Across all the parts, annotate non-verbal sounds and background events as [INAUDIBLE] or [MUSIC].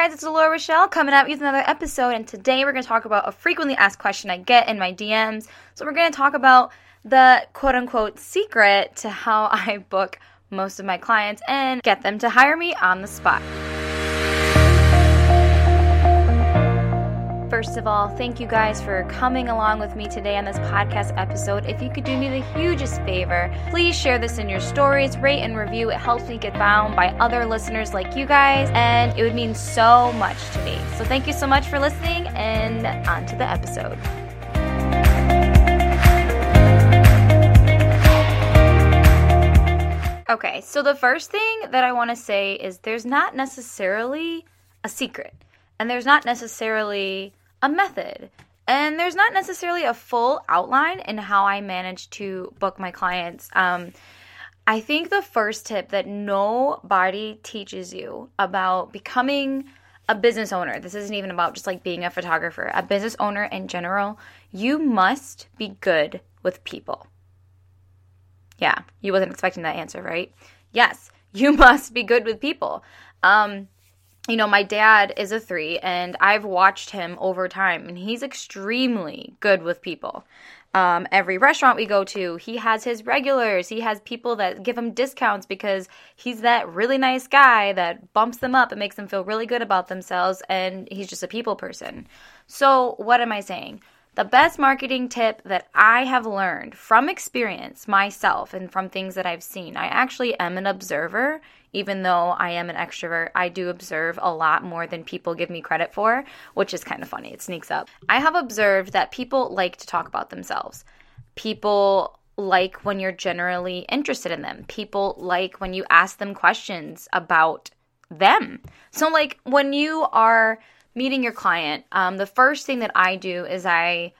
guys, it's Laura Rochelle coming out with another episode, and today we're going to talk about a frequently asked question I get in my DMs. So, we're going to talk about the quote unquote secret to how [LAUGHS] I book most of my clients and get them to hire me on the spot. First of all, thank you guys for coming along with me today on this podcast episode. If you could do me the hugest favor, please share this in your stories, rate and review. It helps me get found by other listeners like you guys, and it would mean so much to me. So thank you so much for listening, and on to the episode. Okay, so the first thing that I want to say is there's not necessarily a secret, and there's not necessarily a method. And there's not necessarily a full outline in how I manage to book my clients. Um, I think the first tip that nobody teaches you about becoming a business owner, this isn't even about just like being a photographer, a business owner in general, you must be good with people. Yeah, you wasn't expecting that answer, right? Yes, you [LAUGHS] must be good with people. Um, you know, my dad is a three, and I've watched him over time, and he's extremely good with people. Um, every restaurant we go to, he has his regulars. He has people that give him discounts because he's that really nice guy that bumps them up and makes them feel really good about themselves, and he's just a people person. So, what am I saying? The best marketing tip that I have learned from experience myself and from things that I've seen, I actually am an observer. Even though I am an extrovert, I do observe a lot more than people give me credit for, which is kind of funny. It sneaks up. I have observed that people like to talk about themselves. People like when you're generally interested in them. People like when you ask them questions about them. So, like, when you are meeting your client, um, the first thing that I do is I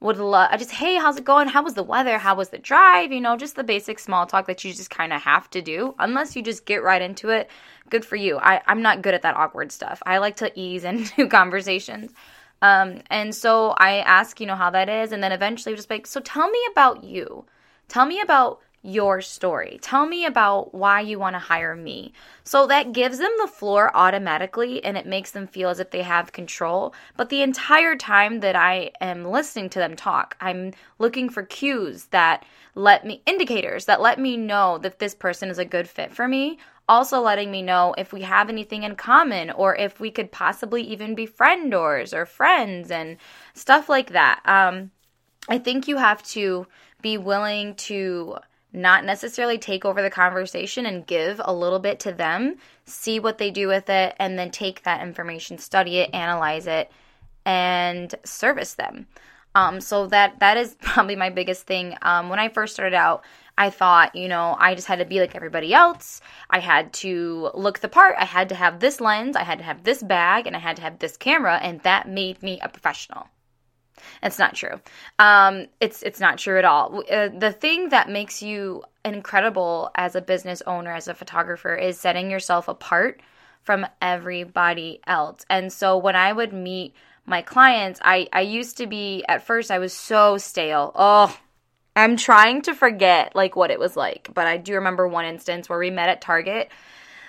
would love I just hey how's it going? How was the weather? How was the drive? You know just the basic small talk that you just kind of have to do unless you just get right into it good for you. I, i'm not good at that awkward stuff. I like to ease [LAUGHS] into conversations. Um, and so i ask you know how that is and then eventually just like so tell me about you. Tell me about your story. Tell me about why you want to hire me. So that gives them the floor automatically and it makes them feel as if they have control. But the entire time that I am listening to them talk, I'm looking for cues that let me, indicators that let me know that this person is a good fit for me. Also, letting me know if we have anything in common or if we could possibly even be friendors or friends and stuff like that. Um, I think you have to be willing to not necessarily take over the conversation and give a little bit to them, see what they do with it, and then take that information, study it, analyze it, and service them. Um, so that that is [LAUGHS] probably my biggest thing. Um, when I first started out, I thought, you know, I just had to be like everybody else. I had to look the part. I had to have this lens. I had to have this bag, and I had to have this camera, and that made me a professional. It's not true. Um, it's it's not true at all. Uh, the thing that makes you incredible as a business owner, as a photographer, is setting yourself apart from everybody else. And so when I would meet my clients, I I used to be at first I was so stale. Oh, I'm trying to forget like what it was like, but I do remember one instance where we met at Target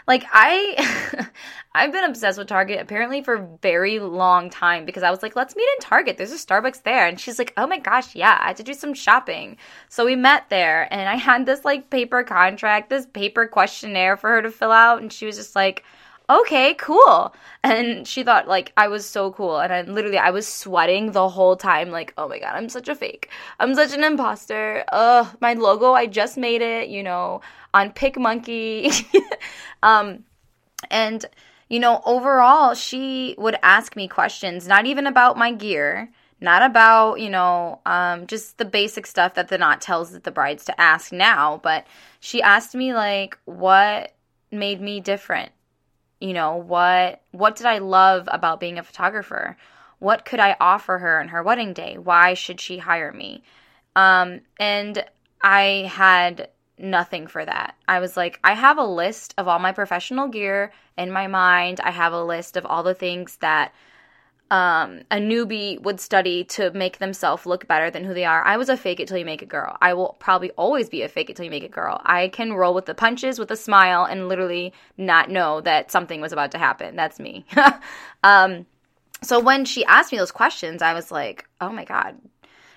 like I [LAUGHS] I've been obsessed with Target apparently for a very long time because I was like, let's meet in Target. There's a Starbucks there. And she's like, oh my gosh, yeah, I had to do some shopping. So we met there and I had this like paper contract, this paper questionnaire for her to fill out. And she was just like, okay, cool. And she thought like I was so cool. And I literally I was sweating the whole time, like, oh my god, I'm such a fake. I'm such an imposter. Ugh, my logo, I just made it, you know on PicMonkey. [LAUGHS] um, and, you know, overall, she would ask me questions, not even about my gear, not about, you know, um, just the basic stuff that the knot tells the brides to ask now, but she asked me, like, what made me different? You know, what what did I love about being a photographer? What could I offer her on her wedding day? Why should she hire me? Um, and I had nothing for that. I was like, I have a list of all my professional gear in my mind. I have a list of all the things that um, a newbie would study to make themselves look better than who they are. I was a fake it till you make it girl. I will probably always be a fake it till you make it girl. I can roll with the punches with a smile and literally not know that something was about to happen. That's me. [LAUGHS] um, so when she asked me those questions, I was like, oh my God.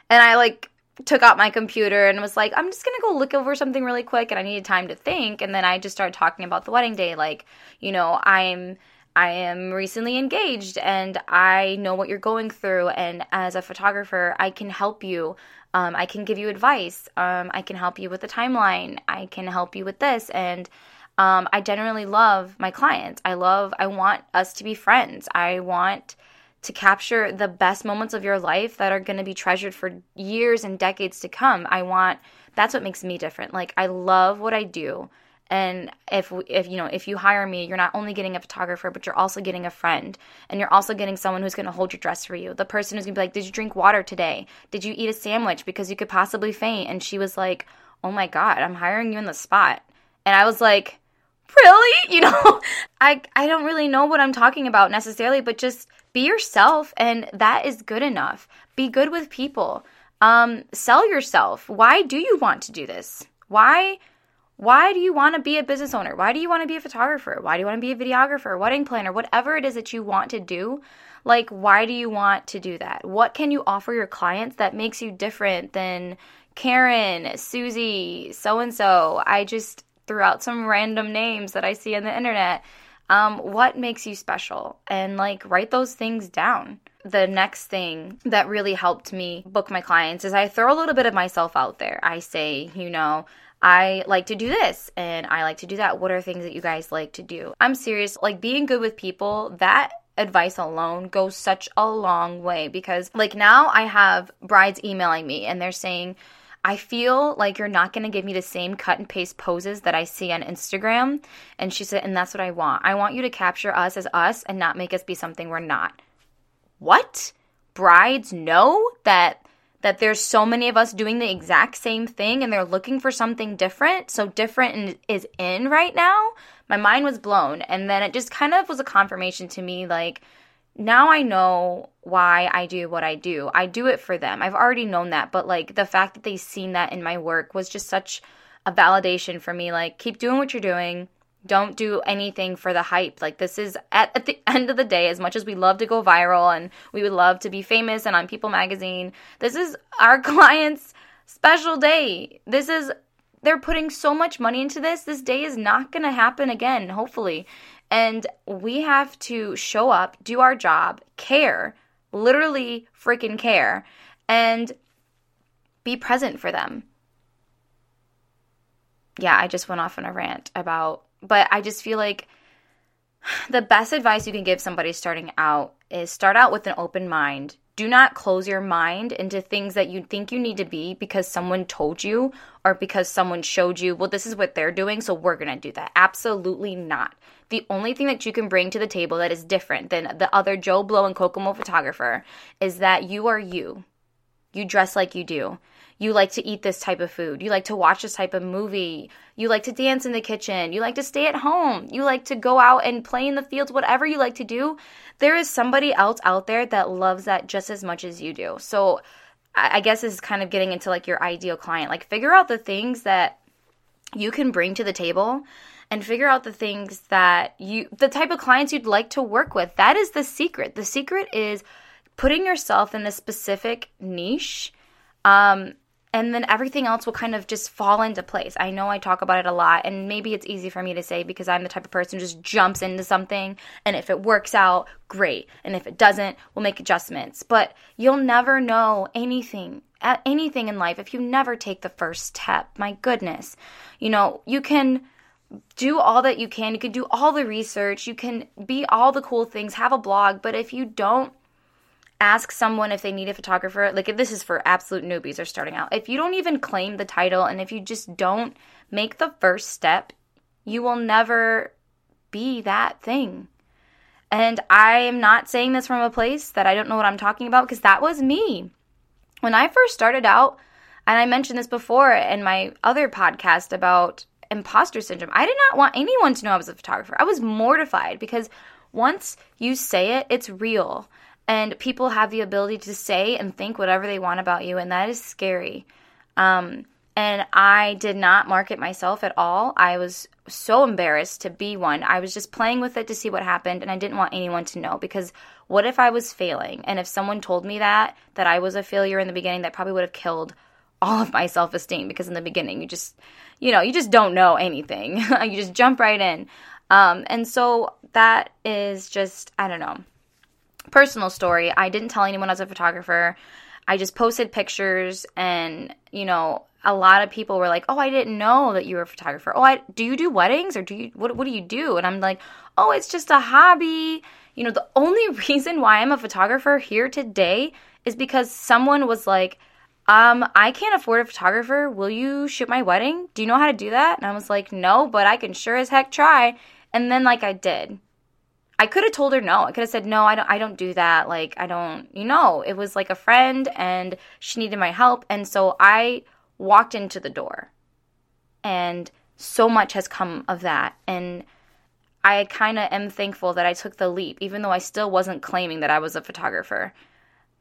And I like took out my computer and was like, I'm just gonna go look over something really quick and I needed time to think. And then I just started talking about the wedding day. Like, you know, I'm I am recently engaged and I know what you're going through. And as a photographer, I can help you. Um, I can give you advice. Um, I can help you with the timeline. I can help you with this. And um, I generally love my clients. I love, I want us to be friends. I want to capture the best moments of your life that are going to be treasured for years and decades to come. I want, that's what makes me different. Like, I love what I do. And if if you know if you hire me you're not only getting a photographer but you're also getting a friend. And you're also getting someone who's going to hold your dress for you. The person who's going to be like did you drink water today? Did you eat a sandwich? Because you could possibly faint. And she was like oh my god i'm hiring you in the spot. And i was like really [LAUGHS] you know i i don't really know what i'm talking about necessarily but just be yourself and that is good enough be good with people um sell yourself why do you want to do this why why do you want to be a business owner? Why do you want to be a photographer? Why do you want to be a videographer, wedding planner, whatever it is that you want to do? Like, why do you want to do that? What can you offer your clients that makes you different than Karen, Susie, so and so? I just threw out some random names that I see on the internet. Um, what makes you special? And like, write those things down the next thing that really helped me book my clients is I throw a little bit of myself out there. I say, you know, I like to do this and I like to do that. What are things that you guys like to do? I'm serious, like being good with people, that advice alone goes such a long way because like now I have brides emailing me and they're saying, I feel like you're not going to give me the same cut and paste poses that I see on Instagram. And she said, and that's what I want. I want you to capture us as us and not make us be something we're not. What? Brides know that that there's so many of us doing the exact same thing and they're looking for something different. So different is in right now. My mind was blown. And then it just kind of was a confirmation to me like, now I know why I do what I do. I do it for them. I've already known that, but like the fact that they've seen that in my work was just such a validation for me. Like, keep doing what you're doing don't do anything for the hype. Like this is at, at, the end of the day, as much as we love to go viral and we would love to be famous and on People magazine, this is our [LAUGHS] clients' special day. This is they're putting so much money into this. This day is not going to happen again, hopefully. And we have to show up, do our job, care, literally freaking care, and be present for them. Yeah, I just went off on a rant about but I just feel like [SIGHS] the best advice you can give somebody starting out is start out with an open mind. Do not close your mind into things that you think you need to be because someone told you or because someone showed you, well, this is what they're doing, so we're going to do that. Absolutely not. The only thing that you can bring to the table that is different than the other Joe Blow and Kokomo photographer is that you are you. You dress like you do you like to eat this type of food, you like to watch this type of movie, you like to dance in the kitchen, you like to stay at home, you like to go out and play in the fields, whatever you like to do, there is somebody else out there that loves that just as much as you do. So I guess this is kind of getting into like your ideal client. Like figure out the things that you can bring to the table and figure out the things that you the type of clients you'd like to work with. That is the secret. The secret is putting yourself in a specific niche um, and then everything else will kind of just fall into place. I know I talk about it a lot, and maybe it's easy for me to say because I'm the type of person who just jumps into something, and if it works out, great. And if it doesn't, we'll make adjustments. But you'll never know anything anything in life if you never take the first step. My goodness. You know, you can do all that you can. You can do all the research. You can be all the cool things, have a blog, but if you don't ask someone if they need a photographer, like if this is for absolute newbies or starting out, if you don't even claim the title and if you just don't make the first step, you will never be that thing. And I am not saying this from a place that I don't know what I'm talking about because that was me. When I first started out, and I mentioned this before in my other podcast about imposter syndrome, I did not want anyone to know I was a photographer. I was mortified because once you say it, it's real. And people have the ability to say and think whatever they want about you, and that is scary. Um, and I did not market myself at all. I was so embarrassed to be one. I was just playing with it to see what happened, and I didn't want anyone to know because what if I was failing? And if someone told me that, that I was a failure in the beginning, that probably would have killed all of my self esteem because in the beginning, you just, you know, you just don't know anything. [LAUGHS] you just jump right in. Um, and so that is just, I don't know, personal story. I didn't tell anyone I was a photographer. I just posted pictures and, you know, a lot of people were like, "Oh, I didn't know that you were a photographer. Oh, I do you do weddings or do you what what do you do?" And I'm like, "Oh, it's just a hobby." You know, the only [LAUGHS] reason why I'm a photographer here today is because someone was like, um, I can't afford a photographer. Will you shoot my wedding? Do you know how to do that? And I was like, no, but I can sure as heck try. And then like I did. I could have told her no. I could have said no. I don't. I don't do that. Like I don't. You know, it was like a friend, and she needed my help, and so I walked into the door. And so much has come of that. And I kind of am thankful that I took the leap, even though I still wasn't claiming that I was a photographer.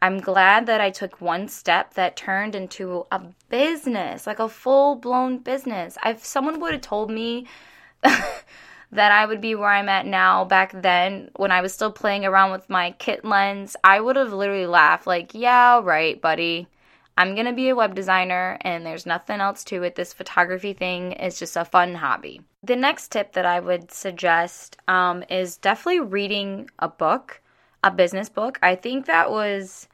I'm glad that I took one step that turned into a business, like a full blown business. If someone would have told me [LAUGHS] that I would be where I'm at now back then when I was still playing around with my kit lens, I would have literally laughed, like, yeah, right, buddy. I'm to be a web designer and there's nothing else to it. This photography thing is just a fun hobby. The next tip that I would suggest um, is definitely reading a book, a business book. I think that was,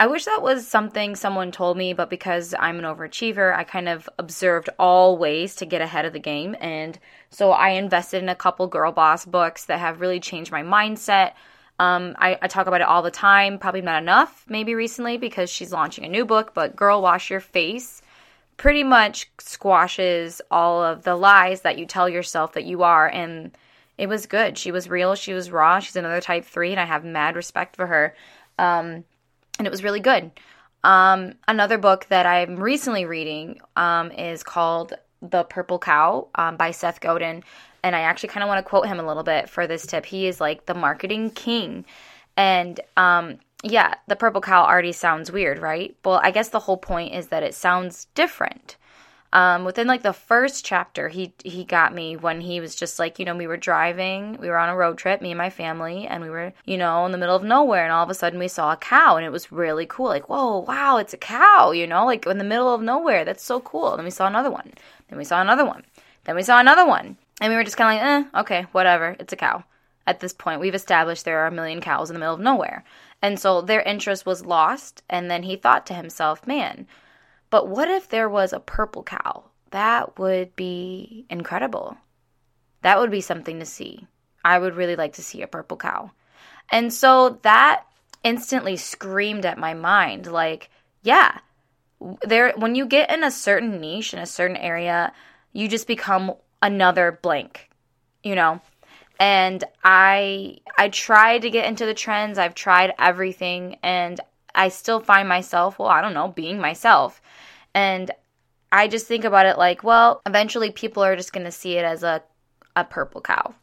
I wish that was something someone told me, but because I'm an overachiever, I kind of observed all ways to get ahead of the game. And so I invested in a couple girl boss books that have really changed my mindset um, I, I, talk about it all the time, probably not enough, maybe recently because she's launching a new book, but Girl Wash Your Face pretty much squashes all of the lies that you tell yourself that you are. And it was good. She was real, she was raw. She's another type three, and I have mad respect for her. Um, and it was really good. Um, another book that I'm recently reading um, is called The Purple Cow um, by Seth Godin and I actually kind of want to quote him a little bit for this tip. He is like the marketing king. And um, yeah, the purple cow already sounds weird, right? Well, I guess the whole point is that it sounds different. Um, within like the first chapter, he he got me when he was just like, you know, we were driving, we were on a road trip, me and my family, and we were, you know, in the middle of nowhere, and all of a sudden we saw a cow, and it was really cool. Like, whoa, wow, it's a cow, you know, like in the middle of nowhere. That's so cool. Then we saw another one. Then we saw another one. Then we saw another one. And we were just kind of like, eh, okay, whatever. It's a cow. At this point, we've established there are a million cows in the middle of nowhere. And so their interest was lost. And then he thought to himself, man, but what if there was a purple cow? That would be incredible. That would be something to see. I would really like to see a purple cow. And so that instantly screamed at my mind like, yeah, there when you get in a certain niche in a certain area, you just become another blank, you know? And I I tried to get into the trends. I've tried everything and I still find myself, well, I don't know, being myself. And I just think about it like, well, eventually people are just going to see it as a a purple cow,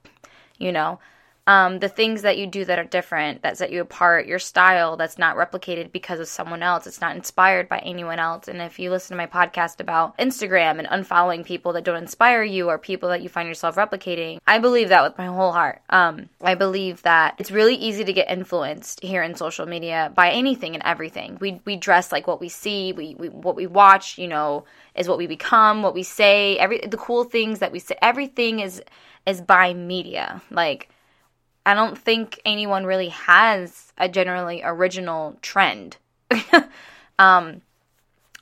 you know? Um, the things that you do that are different, that set you apart, your style that's not replicated because of someone else, it's not inspired by anyone else. And if you listen to my podcast about Instagram and unfollowing people that don't inspire you or people that you find yourself replicating, I believe that with my whole heart. Um, I believe that it's really easy to get influenced here in social media by anything and everything. We we dress like what we see, we, we what we watch, you know, is what we become, what we say, every the cool things that we say. Everything is is by media. Like I don't think anyone really has a generally original trend. [LAUGHS] um,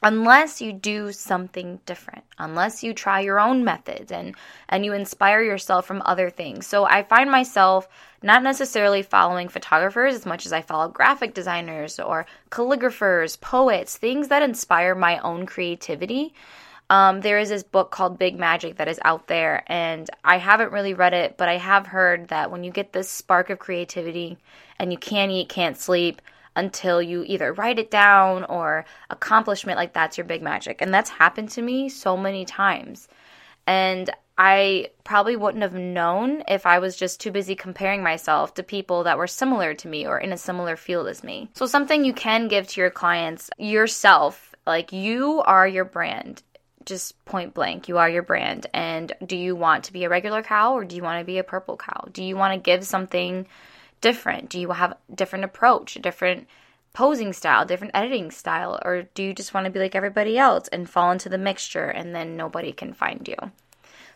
unless you do something different unless you try your own methods and and you inspire yourself from other things so i find myself not necessarily following photographers as much as i follow graphic designers or calligraphers poets things that inspire my own creativity um, there is this book called Big Magic that is out there, and I haven't really read it, but I have heard that when you get this spark of creativity and you can't eat, can't sleep until you either write it down or accomplishment like that's your big magic. And that's happened to me so many times. And I probably wouldn't have known if I was just too busy comparing myself to people that were similar to me or in a similar field as me. So, something you can give to your clients yourself, like you are your brand. Just point blank, you are your brand. And do you want to be a regular cow or do you want to be a purple cow? Do you want to give something different? Do you have a different approach, a different posing style, different editing style? Or do you just want to be like everybody else and fall into the mixture and then nobody can find you?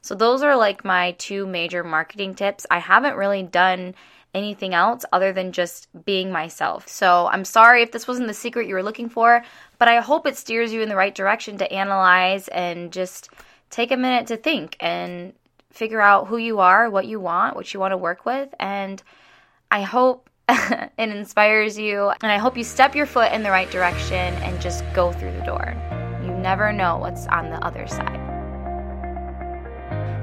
So, those are like my two major marketing tips. I haven't really done anything else other than just being myself. So, I'm sorry if this wasn't the secret you were looking for, but I hope it steers you in the right direction to analyze and just take a minute to think and figure out who you are, what you want, what you want to work with. And I hope [LAUGHS] it inspires you. And I hope you step your foot in the right direction and just go through the door. You never know what's on the other side.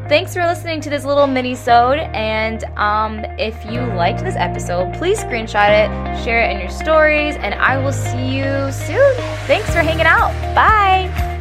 Thanks for listening to this little mini-sode, and um, if you liked this episode, please screenshot it, share it in your stories, and I will see you soon. Thanks for hanging out. Bye!